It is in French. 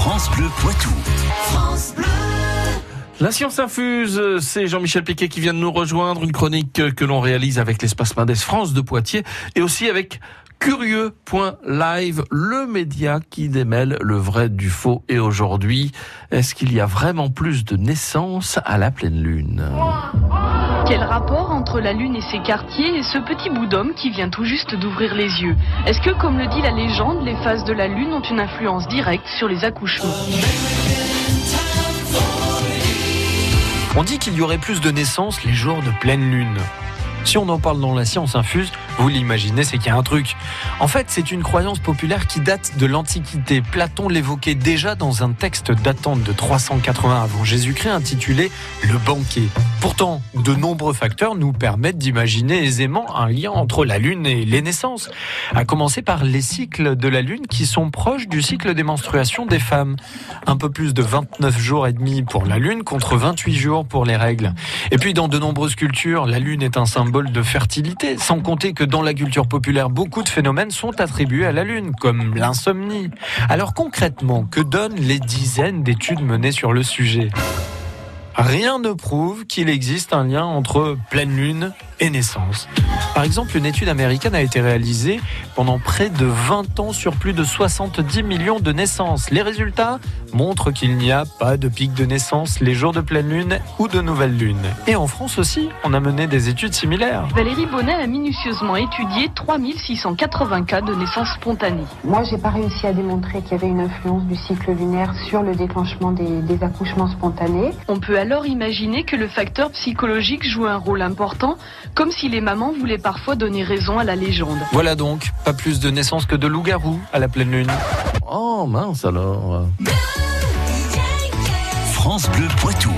France Bleu Poitou. France Bleu. La science infuse, c'est Jean-Michel Piquet qui vient de nous rejoindre, une chronique que l'on réalise avec l'espace Mendes France de Poitiers et aussi avec Curieux.live, le média qui démêle le vrai du faux. Et aujourd'hui, est-ce qu'il y a vraiment plus de naissances à la pleine lune? Quel rapport entre la lune et ses quartiers et ce petit bout d'homme qui vient tout juste d'ouvrir les yeux? Est-ce que, comme le dit la légende, les phases de la lune ont une influence directe sur les accouchements? On dit qu'il y aurait plus de naissances les jours de pleine lune. Si on en parle dans la science infuse, vous l'imaginez, c'est qu'il y a un truc. En fait, c'est une croyance populaire qui date de l'Antiquité. Platon l'évoquait déjà dans un texte datant de 380 avant Jésus-Christ intitulé Le banquet. Pourtant, de nombreux facteurs nous permettent d'imaginer aisément un lien entre la Lune et les naissances. À commencer par les cycles de la Lune qui sont proches du cycle des menstruations des femmes. Un peu plus de 29 jours et demi pour la Lune contre 28 jours pour les règles. Et puis dans de nombreuses cultures, la Lune est un symbole de fertilité, sans compter que dans la culture populaire, beaucoup de phénomènes sont attribués à la Lune, comme l'insomnie. Alors concrètement, que donnent les dizaines d'études menées sur le sujet? Rien ne prouve qu'il existe un lien entre pleine lune et naissance. Par exemple, une étude américaine a été réalisée pendant près de 20 ans sur plus de 70 millions de naissances. Les résultats montrent qu'il n'y a pas de pic de naissance les jours de pleine lune ou de nouvelle lune. Et en France aussi, on a mené des études similaires. Valérie Bonnet a minutieusement étudié 3680 cas de naissance spontanée. Moi, j'ai pas réussi à démontrer qu'il y avait une influence du cycle lunaire sur le déclenchement des, des accouchements spontanés. On peut alors imaginer que le facteur psychologique joue un rôle important comme si les mamans voulaient parfois donner raison à la légende. Voilà donc, pas plus de naissances que de loups-garous à la pleine lune. Oh mince alors France Bleu Poitou.